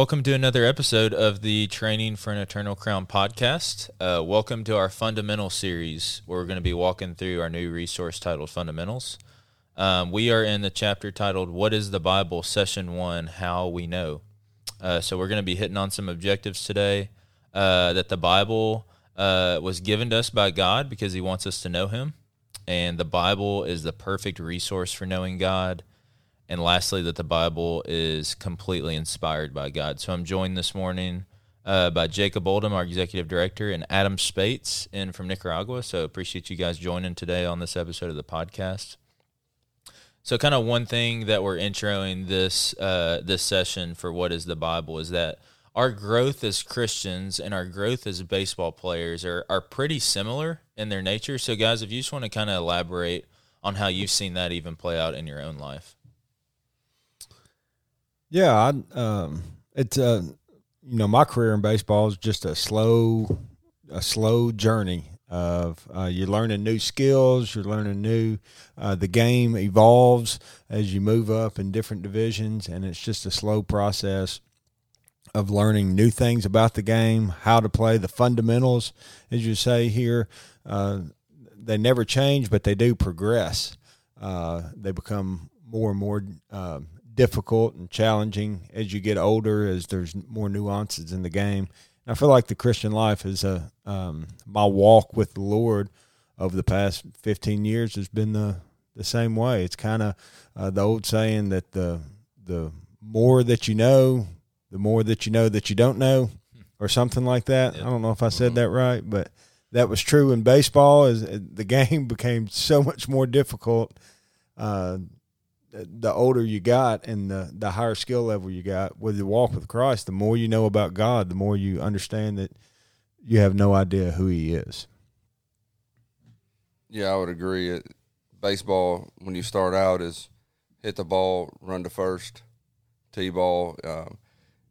Welcome to another episode of the Training for an Eternal Crown podcast. Uh, welcome to our fundamental series where we're going to be walking through our new resource titled Fundamentals. Um, we are in the chapter titled What is the Bible, Session 1 How We Know. Uh, so we're going to be hitting on some objectives today uh, that the Bible uh, was given to us by God because He wants us to know Him. And the Bible is the perfect resource for knowing God and lastly, that the Bible is completely inspired by God. So I'm joined this morning uh, by Jacob Oldham, our executive director, and Adam Spates in from Nicaragua. So appreciate you guys joining today on this episode of the podcast. So, kind of one thing that we're introing this uh, this session for what is the Bible is that our growth as Christians and our growth as baseball players are are pretty similar in their nature. So, guys, if you just want to kind of elaborate on how you've seen that even play out in your own life. Yeah, I, um, it's uh, you know my career in baseball is just a slow, a slow journey of uh, you're learning new skills, you're learning new. Uh, the game evolves as you move up in different divisions, and it's just a slow process of learning new things about the game, how to play the fundamentals, as you say here. Uh, they never change, but they do progress. Uh, they become more and more uh, difficult and challenging as you get older, as there's more nuances in the game. And I feel like the Christian life is a um, my walk with the Lord over the past 15 years has been the the same way. It's kind of uh, the old saying that the the more that you know, the more that you know that you don't know, or something like that. I don't know if I said that right, but that was true in baseball. As the game became so much more difficult. Uh, the older you got and the, the higher skill level you got with the walk with Christ, the more you know about God, the more you understand that you have no idea who He is. Yeah, I would agree. Baseball, when you start out, is hit the ball, run to first, tee ball, um,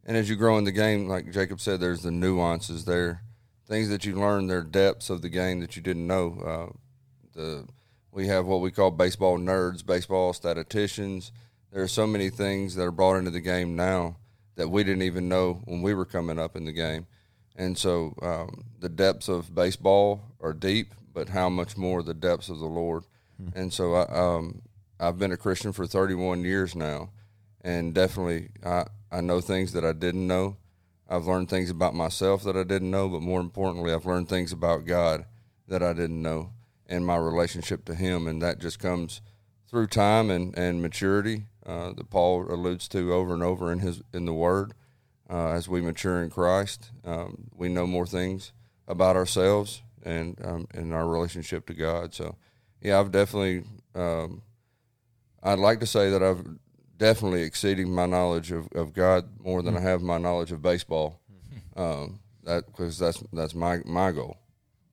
and as you grow in the game, like Jacob said, there's the nuances there, things that you learn, their depths of the game that you didn't know. Uh, the we have what we call baseball nerds, baseball statisticians. There are so many things that are brought into the game now that we didn't even know when we were coming up in the game. And so um, the depths of baseball are deep, but how much more the depths of the Lord. Mm-hmm. And so I, um, I've been a Christian for 31 years now, and definitely I, I know things that I didn't know. I've learned things about myself that I didn't know, but more importantly, I've learned things about God that I didn't know and my relationship to Him, and that just comes through time and and maturity uh, that Paul alludes to over and over in his in the Word. Uh, as we mature in Christ, um, we know more things about ourselves and um, and our relationship to God. So, yeah, I've definitely. Um, I'd like to say that I've definitely exceeding my knowledge of, of God more than I have my knowledge of baseball. Um, that because that's that's my my goal.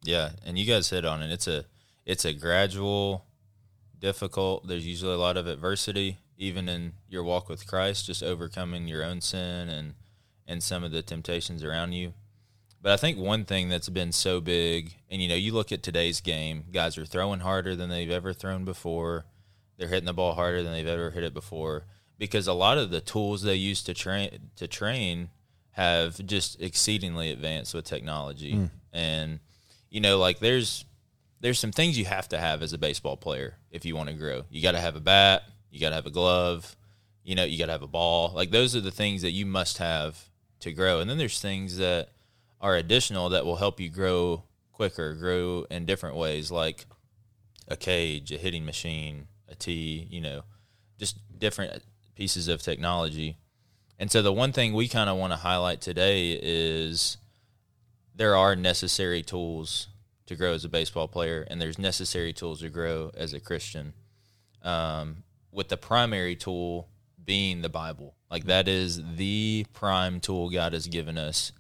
Yeah, and you guys hit on it. It's a it's a gradual, difficult. There's usually a lot of adversity, even in your walk with Christ, just overcoming your own sin and and some of the temptations around you. But I think one thing that's been so big, and you know, you look at today's game, guys are throwing harder than they've ever thrown before. They're hitting the ball harder than they've ever hit it before because a lot of the tools they use to train to train have just exceedingly advanced with technology. Mm. And you know, like there's there's some things you have to have as a baseball player if you want to grow. You got to have a bat, you got to have a glove, you know, you got to have a ball. Like those are the things that you must have to grow. And then there's things that are additional that will help you grow quicker, grow in different ways like a cage, a hitting machine, a tee, you know, just different pieces of technology. And so the one thing we kind of want to highlight today is there are necessary tools to grow as a baseball player, and there's necessary tools to grow as a Christian. Um, with the primary tool being the Bible, like that is the prime tool God has given us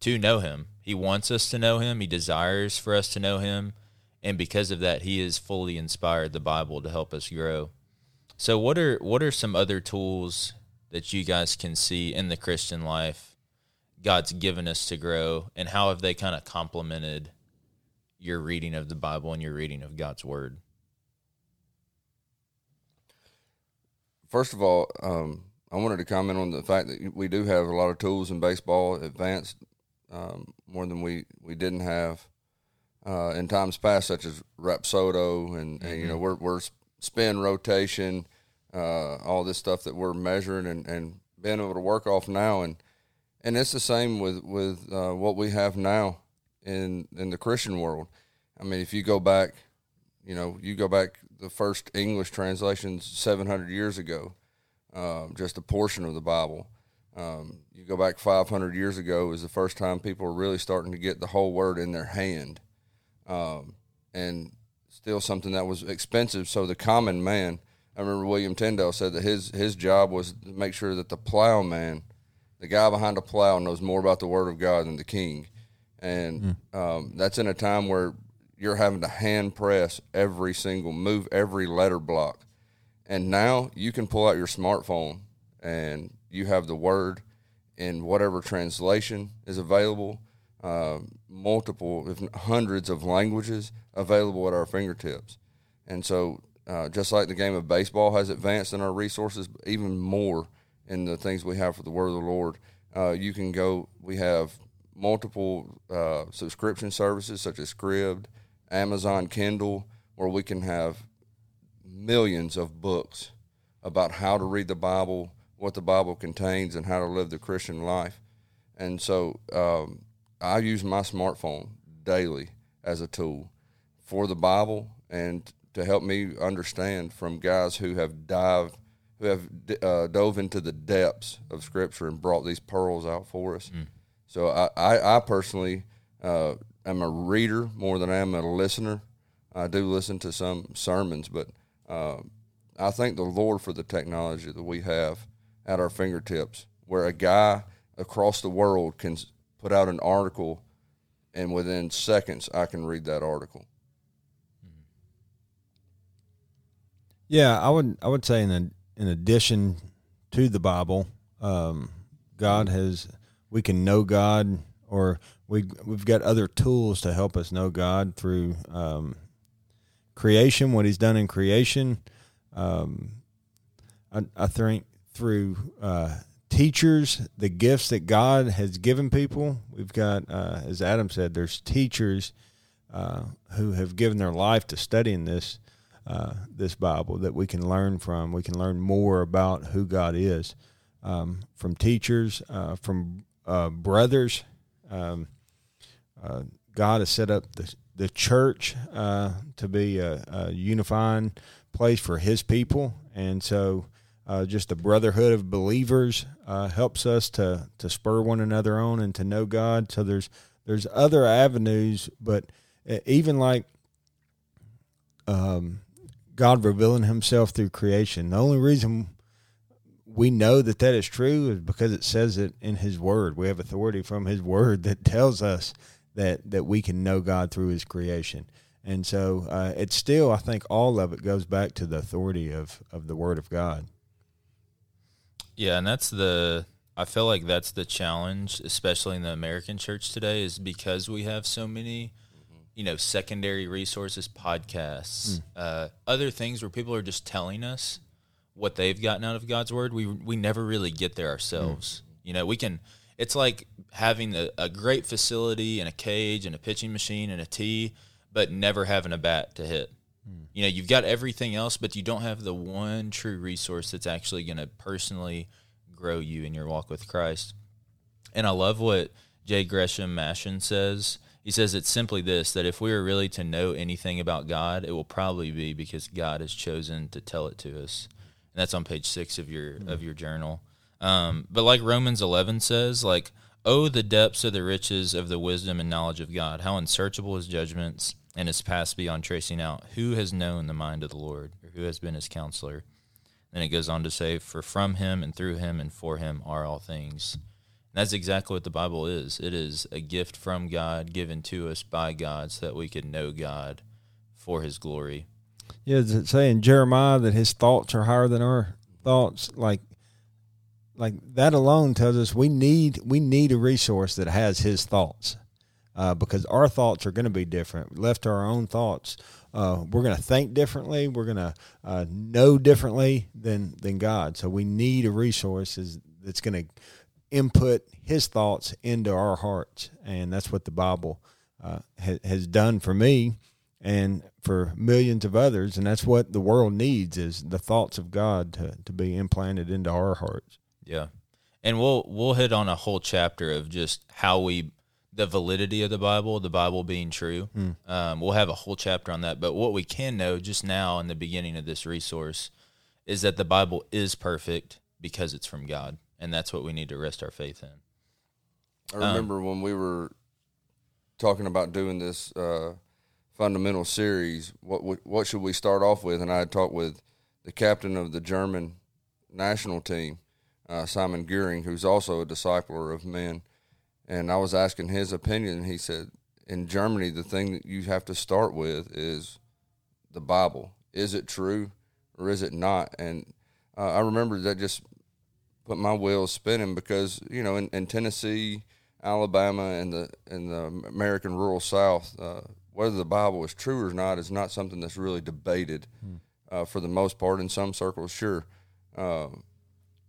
to know Him. He wants us to know Him. He desires for us to know Him, and because of that, He has fully inspired the Bible to help us grow. So, what are what are some other tools that you guys can see in the Christian life God's given us to grow, and how have they kind of complemented your reading of the Bible and your reading of God's Word? First of all, um, I wanted to comment on the fact that we do have a lot of tools in baseball, advanced um, more than we, we didn't have uh, in times past, such as Rapsodo and, and you know we're we're spin rotation, uh, all this stuff that we're measuring and, and being able to work off now, and and it's the same with with uh, what we have now in in the Christian world. I mean, if you go back, you know, you go back the first English translations 700 years ago, um, just a portion of the Bible. Um, you go back 500 years ago is the first time people were really starting to get the whole word in their hand, um, and still something that was expensive. So the common man, I remember William Tyndale said that his his job was to make sure that the plowman, the guy behind the plow, knows more about the Word of God than the king, and um, that's in a time where you're having to hand press every single move, every letter block. And now you can pull out your smartphone and you have the word in whatever translation is available, uh, multiple, if hundreds of languages available at our fingertips. And so, uh, just like the game of baseball has advanced in our resources, even more in the things we have for the word of the Lord, uh, you can go. We have multiple uh, subscription services such as Scribd, Amazon Kindle, where we can have millions of books about how to read the Bible, what the Bible contains, and how to live the Christian life. And so um, I use my smartphone daily as a tool for the Bible and to help me understand from guys who have dived, who have uh, dove into the depths of Scripture and brought these pearls out for us. So I, I, I personally uh, am a reader more than I am a listener. I do listen to some sermons, but uh, I thank the Lord for the technology that we have at our fingertips, where a guy across the world can put out an article, and within seconds I can read that article. Yeah, I would I would say in in addition to the Bible, um, God has we can know God or we we've got other tools to help us know God through um, creation, what He's done in creation. Um, I, I think through uh, teachers, the gifts that God has given people. We've got, uh, as Adam said, there's teachers uh, who have given their life to studying this uh, this Bible that we can learn from. We can learn more about who God is um, from teachers, uh, from uh, brothers. Um, uh, God has set up the the church uh, to be a, a unifying place for His people, and so uh, just the brotherhood of believers uh, helps us to to spur one another on and to know God. So there's there's other avenues, but uh, even like um, God revealing Himself through creation. The only reason we know that that is true is because it says it in His Word. We have authority from His Word that tells us that that we can know God through His creation. And so uh, it's still, I think, all of it goes back to the authority of of the Word of God. Yeah, and that's the I feel like that's the challenge, especially in the American church today, is because we have so many, you know, secondary resources, podcasts, uh, other things where people are just telling us what they've gotten out of God's word. We we never really get there ourselves. You know, we can. It's like having a, a great facility and a cage and a pitching machine and a tee, but never having a bat to hit. You know, you've got everything else, but you don't have the one true resource that's actually going to personally grow you in your walk with Christ. And I love what J. Gresham Machen says. He says it's simply this that if we are really to know anything about God, it will probably be because God has chosen to tell it to us. And that's on page six of your of your journal. Um, but like Romans eleven says, like, oh the depths of the riches of the wisdom and knowledge of God, how unsearchable his judgments and his past beyond tracing out. Who has known the mind of the Lord, or who has been his counselor? Then it goes on to say, For from him and through him and for him are all things. And that's exactly what the Bible is. It is a gift from God, given to us by God, so that we could know God for his glory. Yeah, does it say in Jeremiah that his thoughts are higher than our thoughts? Like, like that alone tells us we need we need a resource that has his thoughts. uh, because our thoughts are going to be different. Left to our own thoughts, uh, we're going to think differently. We're going to uh, know differently than than God. So we need a resource that's going to input His thoughts into our hearts, and that's what the Bible uh, ha- has done for me and for millions of others. And that's what the world needs is the thoughts of God to, to be implanted into our hearts. Yeah. And we'll we'll hit on a whole chapter of just how we the validity of the Bible, the Bible being true. Mm. Um, we'll have a whole chapter on that. But what we can know just now in the beginning of this resource is that the Bible is perfect because it's from God, and that's what we need to rest our faith in. I remember um, when we were talking about doing this uh, fundamental series. What what should we start off with? And I had talked with the captain of the German national team, uh, Simon Goering, who's also a discipler of men and I was asking his opinion. He said, in Germany, the thing that you have to start with is the Bible. Is it true or is it not? And uh, I remember that just put my wheels spinning because you know in, in Tennessee, Alabama, and the in the American rural South, uh, whether the Bible is true or not is not something that's really debated hmm. uh, for the most part in some circles. Sure, uh,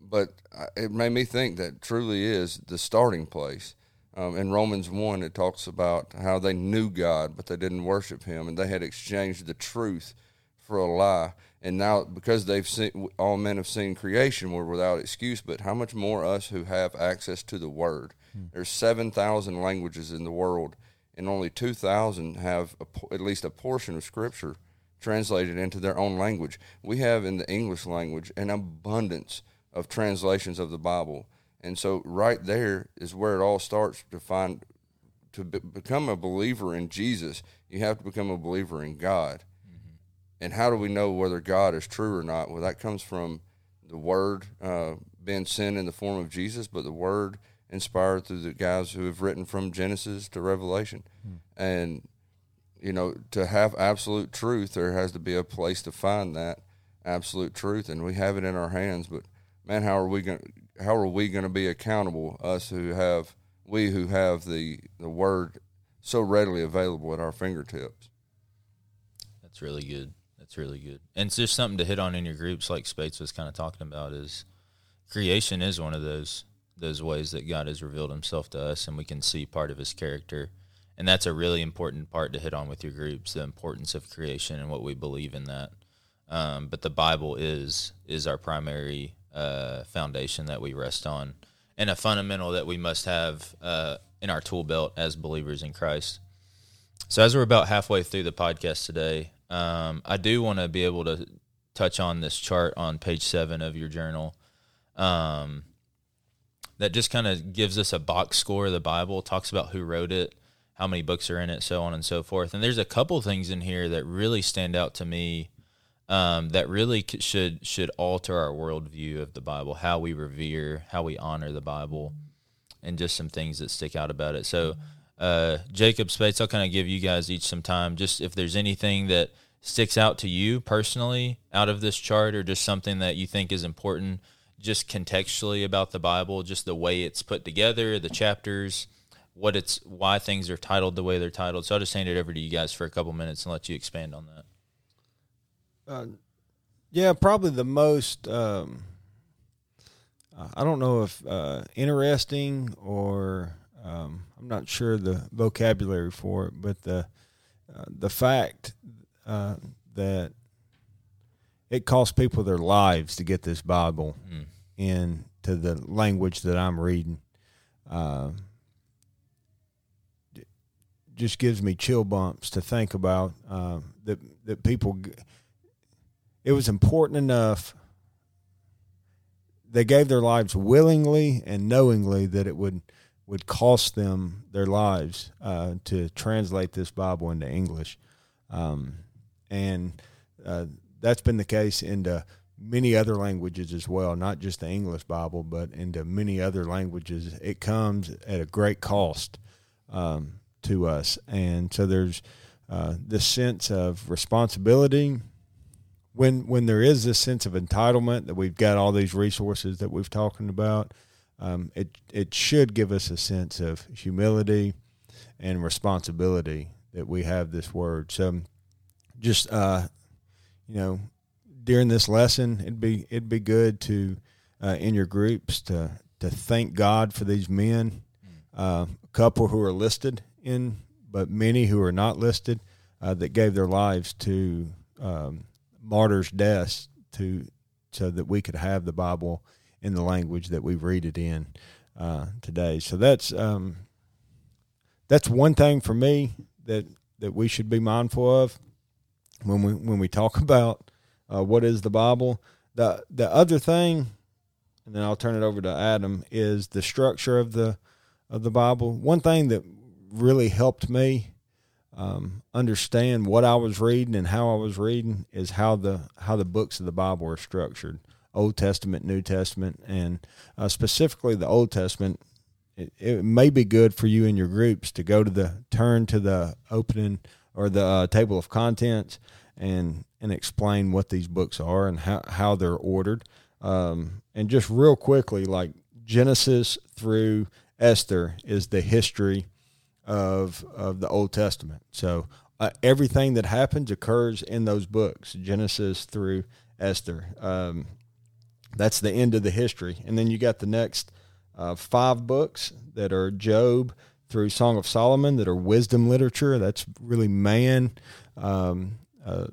but it made me think that truly is the starting place. Um, in Romans 1, it talks about how they knew God, but they didn't worship Him, and they had exchanged the truth for a lie. And now, because they've seen, all men have seen creation, we're without excuse. But how much more us who have access to the Word? Hmm. There's 7,000 languages in the world, and only 2,000 have a, at least a portion of Scripture translated into their own language. We have in the English language an abundance of translations of the Bible and so right there is where it all starts to find to be, become a believer in Jesus, you have to become a believer in God. Mm-hmm. And how do we know whether God is true or not? Well, that comes from the Word uh, being sent in the form of Jesus, but the Word inspired through the guys who have written from Genesis to Revelation. Mm. And, you know, to have absolute truth, there has to be a place to find that absolute truth. And we have it in our hands, but man, how are we going how are we going to be accountable? Us who have we who have the the word so readily available at our fingertips. That's really good. That's really good. And it's just something to hit on in your groups, like Spates was kind of talking about. Is creation is one of those those ways that God has revealed Himself to us, and we can see part of His character. And that's a really important part to hit on with your groups: the importance of creation and what we believe in that. Um, but the Bible is is our primary uh, foundation that we rest on and a fundamental that we must have uh, in our tool belt as believers in Christ. So, as we're about halfway through the podcast today, um, I do want to be able to touch on this chart on page seven of your journal. Um, that just kind of gives us a box score of the Bible, talks about who wrote it, how many books are in it, so on and so forth. And there's a couple things in here that really stand out to me um, that really should should alter our worldview of the Bible, how we revere, how we honor the Bible, and just some things that stick out about it. So, uh, Jacob Spates, I'll kind of give you guys each some time. Just if there's anything that sticks out to you personally out of this chart, or just something that you think is important, just contextually about the Bible, just the way it's put together, the chapters, what it's, why things are titled the way they're titled. So I'll just hand it over to you guys for a couple minutes and let you expand on that. Uh, yeah, probably the most. Um, I don't know if uh, interesting or um, I'm not sure the vocabulary for it, but the uh, the fact uh, that it cost people their lives to get this Bible mm. into the language that I'm reading. Uh, just gives me chill bumps to think about uh, that that people it was important enough. They gave their lives willingly and knowingly that it would would cost them their lives uh, to translate this Bible into English, um, and uh, that's been the case into many other languages as well, not just the English Bible, but into many other languages. It comes at a great cost um, to us, and so there's uh, this sense of responsibility when when there is this sense of entitlement that we've got all these resources that we've talking about, um, it it should give us a sense of humility and responsibility that we have this word. So, just uh, you know, during this lesson, it'd be it'd be good to uh, in your groups to to thank God for these men, uh, a couple who are listed in, but many who are not listed, uh, that gave their lives to um, martyrs' deaths to so that we could have the Bible in the language that we read it in uh, today. So that's um, that's one thing for me that that we should be mindful of when we when we talk about uh, what is the Bible. The the other thing, and then I'll turn it over to Adam, is the structure of the of the Bible. One thing that really helped me um, understand what I was reading and how I was reading is how the how the books of the Bible are structured. Old Testament, New Testament, and uh, specifically the Old Testament. It, it, may be good for you and your groups to go to the turn to the opening or the uh, table of contents and and explain what these books are and how, how they're ordered. Um, and just real quickly, like Genesis through Esther is the history of of the Old Testament. So uh, everything that happens occurs in those books, Genesis through Esther. Um, that's the end of the history, and then you got the next uh, five books that are Job through Song of Solomon that are wisdom literature. That's really man, um, uh,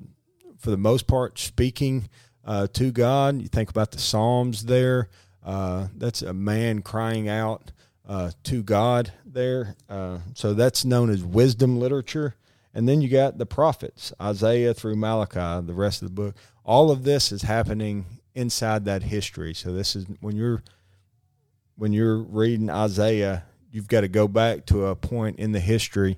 for the most part, speaking uh, to God. You think about the Psalms there. Uh, that's a man crying out uh, to God there. Uh, so that's known as wisdom literature. And then you got the prophets, Isaiah through Malachi, the rest of the book. All of this is happening inside that history. So this is when you're when you're reading Isaiah, you've got to go back to a point in the history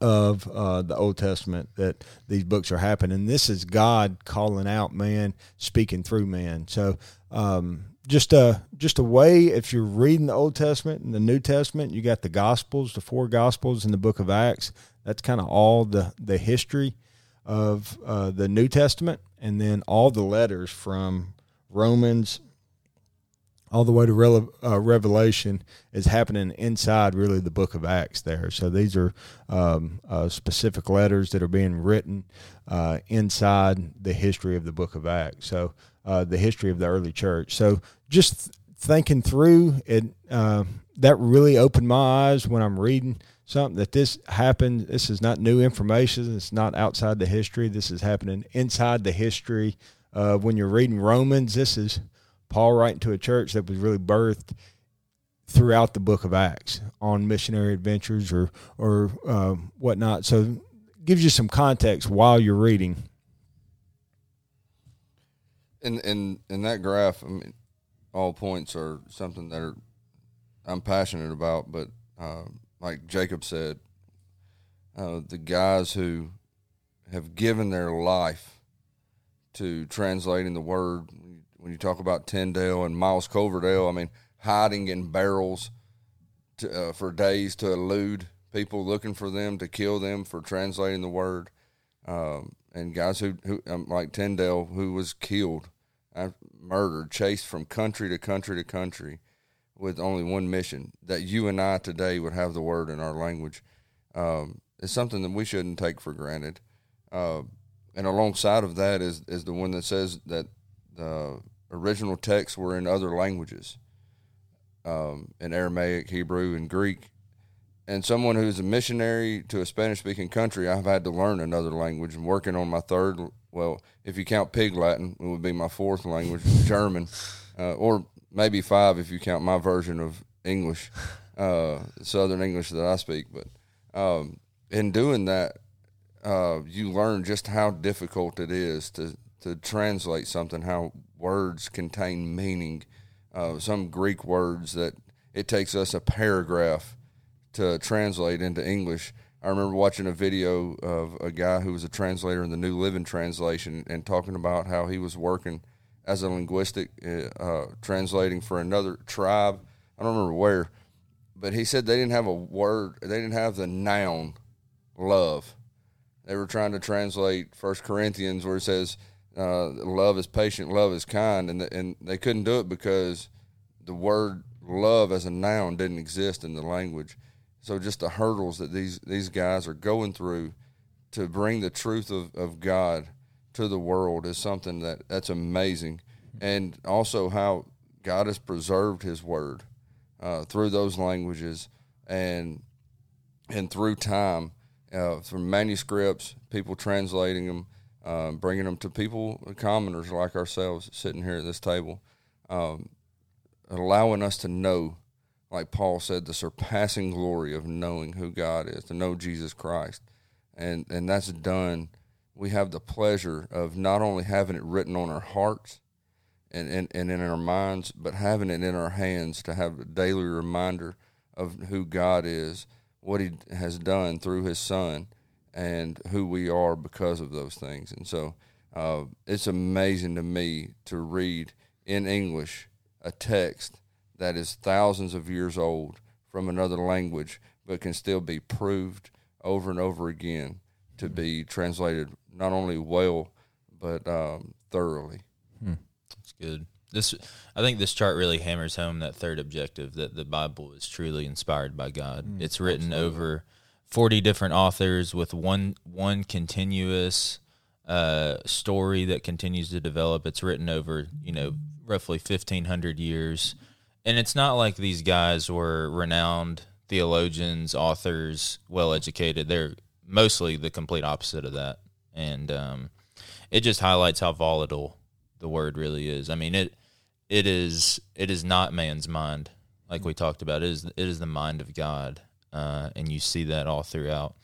of uh, the Old Testament that these books are happening. This is God calling out man, speaking through man. So um, just a just a way if you're reading the Old Testament and the New Testament, you got the Gospels, the four Gospels and the Book of Acts. That's kind of all the the history of uh, the New Testament, and then all the letters from Romans all the way to uh, Revelation is happening inside really the book of Acts there. So these are um, uh, specific letters that are being written uh, inside the history of the book of Acts. So uh, the history of the early church. So just th- thinking through it, uh, that really opened my eyes when I'm reading something that this happened. This is not new information. It's not outside the history. This is happening inside the history. When you're reading Romans, this is Paul writing to a church that was really birthed throughout the book of Acts on missionary adventures or or uh, whatnot. So gives you some context while you're reading And in in that graph, I mean, all points are something that are I'm passionate about. But uh, like Jacob said, uh, the guys who have given their life to translating the word. When you talk about Tyndale and Miles Coverdale, I mean, hiding in barrels to, uh, for days to elude people looking for them to kill them for translating the word. Um, and guys who, who um, like Tyndale, who was killed, uh, murdered, chased from country to country to country, with only one mission that you and I today would have the word in our language. Um, is something that we shouldn't take for granted. Uh, and alongside of that is is the one that says that the original texts were in other languages, um, in Aramaic, Hebrew, and Greek and someone who's a missionary to a Spanish speaking country, I've had to learn another language. I'm working on my third. Well, if you count Pig Latin, it would be my fourth language, German, uh, or maybe five if you count my version of English, uh, Southern English that I speak. But um, in doing that, uh, you learn just how difficult it is to to translate something. How words contain meaning. Uh, some Greek words that it takes us a paragraph to translate into English. I remember watching a video of a guy who was a translator in the New Living Translation and talking about how he was working as a linguistic uh, uh, translating for another tribe. I don't remember where, but he said they didn't have a word. They didn't have the noun love. They were trying to translate First Corinthians where it says uh, love is patient, love is kind, and the, and they couldn't do it because the word love as a noun didn't exist in the language. So just the hurdles that these these guys are going through to bring the truth of, of God to the world is something that that's amazing, and also how God has preserved His Word uh, through those languages and and through time, uh, from manuscripts, people translating them, um, bringing them to people, commoners like ourselves, sitting here at this table, um, allowing us to know, like Paul said, the surpassing glory of knowing who God is, to know Jesus Christ, and and that's done. We have the pleasure of not only having it written on our hearts and, and, and in our minds, but having it in our hands to have a daily reminder of who God is what he has done through his son and who we are because of those things. And so uh, it's amazing to me to read in English a text that is thousands of years old from another language, but can still be proved over and over again to be translated not only well, but um, thoroughly. Hmm. That's good. This, I think, this chart really hammers home that third objective that the Bible is truly inspired by God. Mm, it's written absolutely. over forty different authors with one one continuous uh, story that continues to develop. It's written over you know roughly fifteen hundred years, and it's not like these guys were renowned theologians, authors, well educated. They're mostly the complete opposite of that, and um, it just highlights how volatile the word really is. I mean it it is it is not man's mind like we talked about it is it is the mind of god uh, and you see that all throughout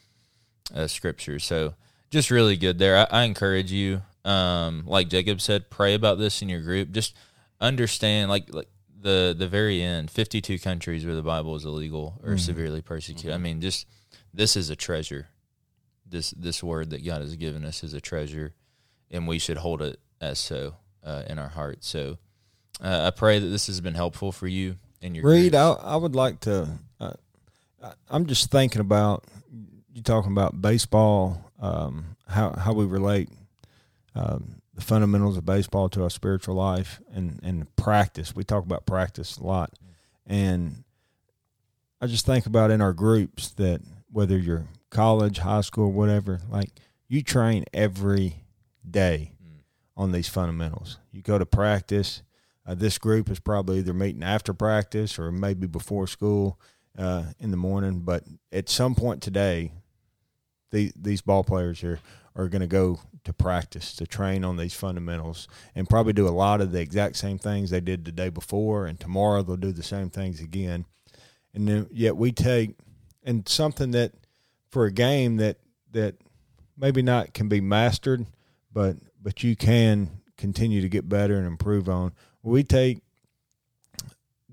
uh, scripture so just really good there i, I encourage you um, like jacob said pray about this in your group just understand like like the the very end 52 countries where the bible is illegal or mm-hmm. severely persecuted mm-hmm. i mean just this is a treasure this this word that god has given us is a treasure and we should hold it as so uh, in our hearts so uh, I pray that this has been helpful for you in your Reed. I, I would like to. I'm just thinking about you talking about baseball, um, how how we relate um, the fundamentals of baseball to our spiritual life and and practice. We talk about practice a lot, and I just think about in our groups that whether you're college, high school, whatever, like you train every day mm. on these fundamentals. You go to practice uh, this group is probably either meeting after practice or maybe before school uh, in the morning. But at some point today, the, these ball players are, are going to go to practice to train on these fundamentals and probably do a lot of the exact same things they did the day before. And tomorrow they'll do the same things again. And then yet we take and something that for a game that that maybe not can be mastered, but but you can continue to get better and improve on we take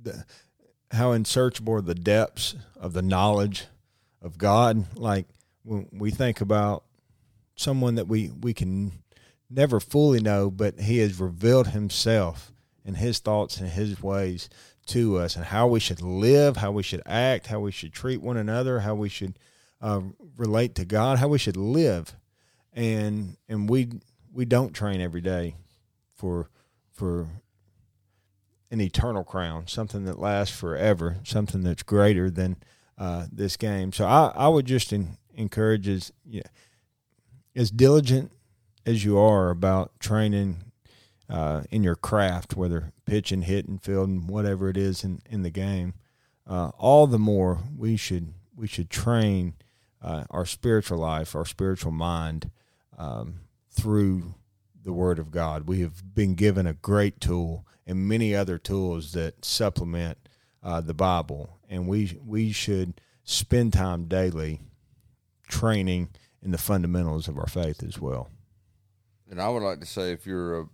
the, how unsearchable are the depths of the knowledge of God. Like when we think about someone that we, we can never fully know, but He has revealed Himself and His thoughts and His ways to us, and how we should live, how we should act, how we should treat one another, how we should uh, relate to God, how we should live, and and we we don't train every day for for an eternal crown, something that lasts forever, something that's greater than uh, this game. So I, I would just in, encourage as yeah, as diligent as you are about training uh, in your craft, whether pitching, hitting, fielding, whatever it is in, in the game, uh, all the more we should we should train uh, our spiritual life, our spiritual mind um, through the Word of God. We have been given a great tool and many other tools that supplement uh, the Bible, and we we should spend time daily training in the fundamentals of our faith as well. And I would like to say, if you're a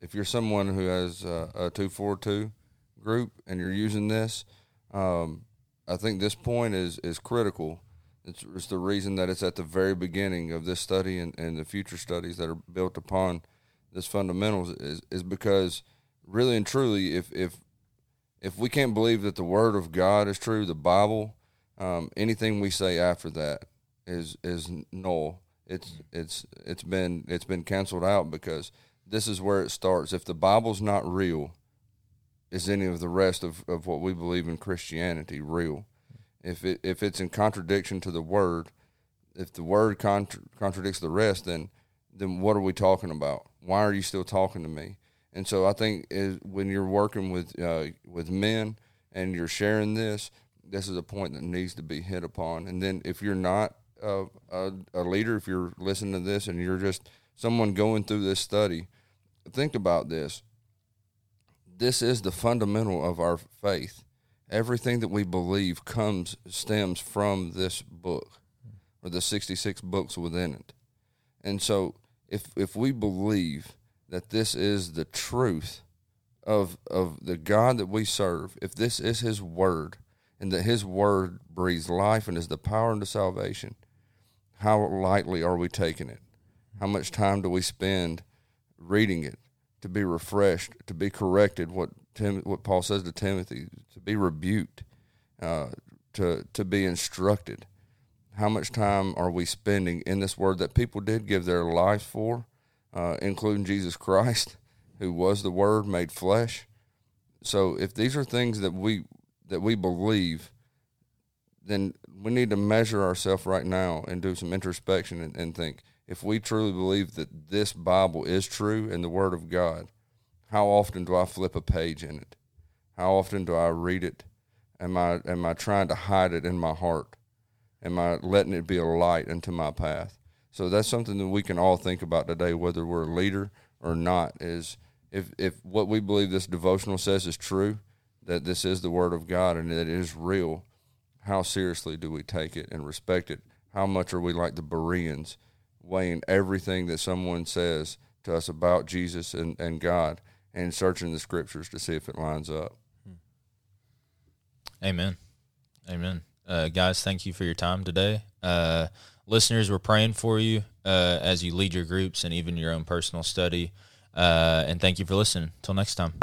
if you're someone who has a, a two four two group and you're using this, um, I think this point is is critical. It's, it's, the reason that it's at the very beginning of this study and, and the future studies that are built upon this fundamentals is, is because really and truly, if if if we can't believe that the Word of God is true, the Bible, um, anything we say after that is is null. It's it's it's been it's been canceled out because this is where it starts. If the Bible's not real, is any of the rest of, of what we believe in Christianity real? If it if it's in contradiction to the word, if the word contra- contradicts the rest, then then what are we talking about? Why are you still talking to me? And so I think is when you're working with uh, with men and you're sharing this, this is a point that needs to be hit upon. And then if you're not a, a, a leader, if you're listening to this and you're just someone going through this study, think about this. This is the fundamental of our faith. Everything that we believe comes stems from this book or the 66 books within it. And so if if we believe that this is the truth of of the God that we serve, if this is his word and that his word breathes life and is the power into salvation, how lightly are we taking it? How much time do we spend reading it to be refreshed, to be corrected? What Tim, what Paul says to Timothy, to be rebuked, uh, to to be instructed. How much time are we spending in this word that people did give their life for, uh, including Jesus Christ, who was the Word made flesh? So, if these are things that we that we believe, then we need to measure ourselves right now and do some introspection and, and think if we truly believe that this Bible is true and the Word of God, how often do I flip a page in it? How often do I read it? Am I am I trying to hide it in my heart? Am I letting it be a light into my path? So that's something that we can all think about today, whether we're a leader or not. Is if if what we believe this devotional says is true, that this is the Word of God and that it is real, how seriously do we take it and respect it? How much are we like the Bereans, weighing everything that someone says to us about Jesus and, and God and searching the scriptures to see if it lines up? Hmm. Amen. Amen. Uh, guys, thank you for your time today. Uh, listeners, we're praying for you uh, as you lead your groups and even your own personal study. Uh, and thank you for listening. Until next time.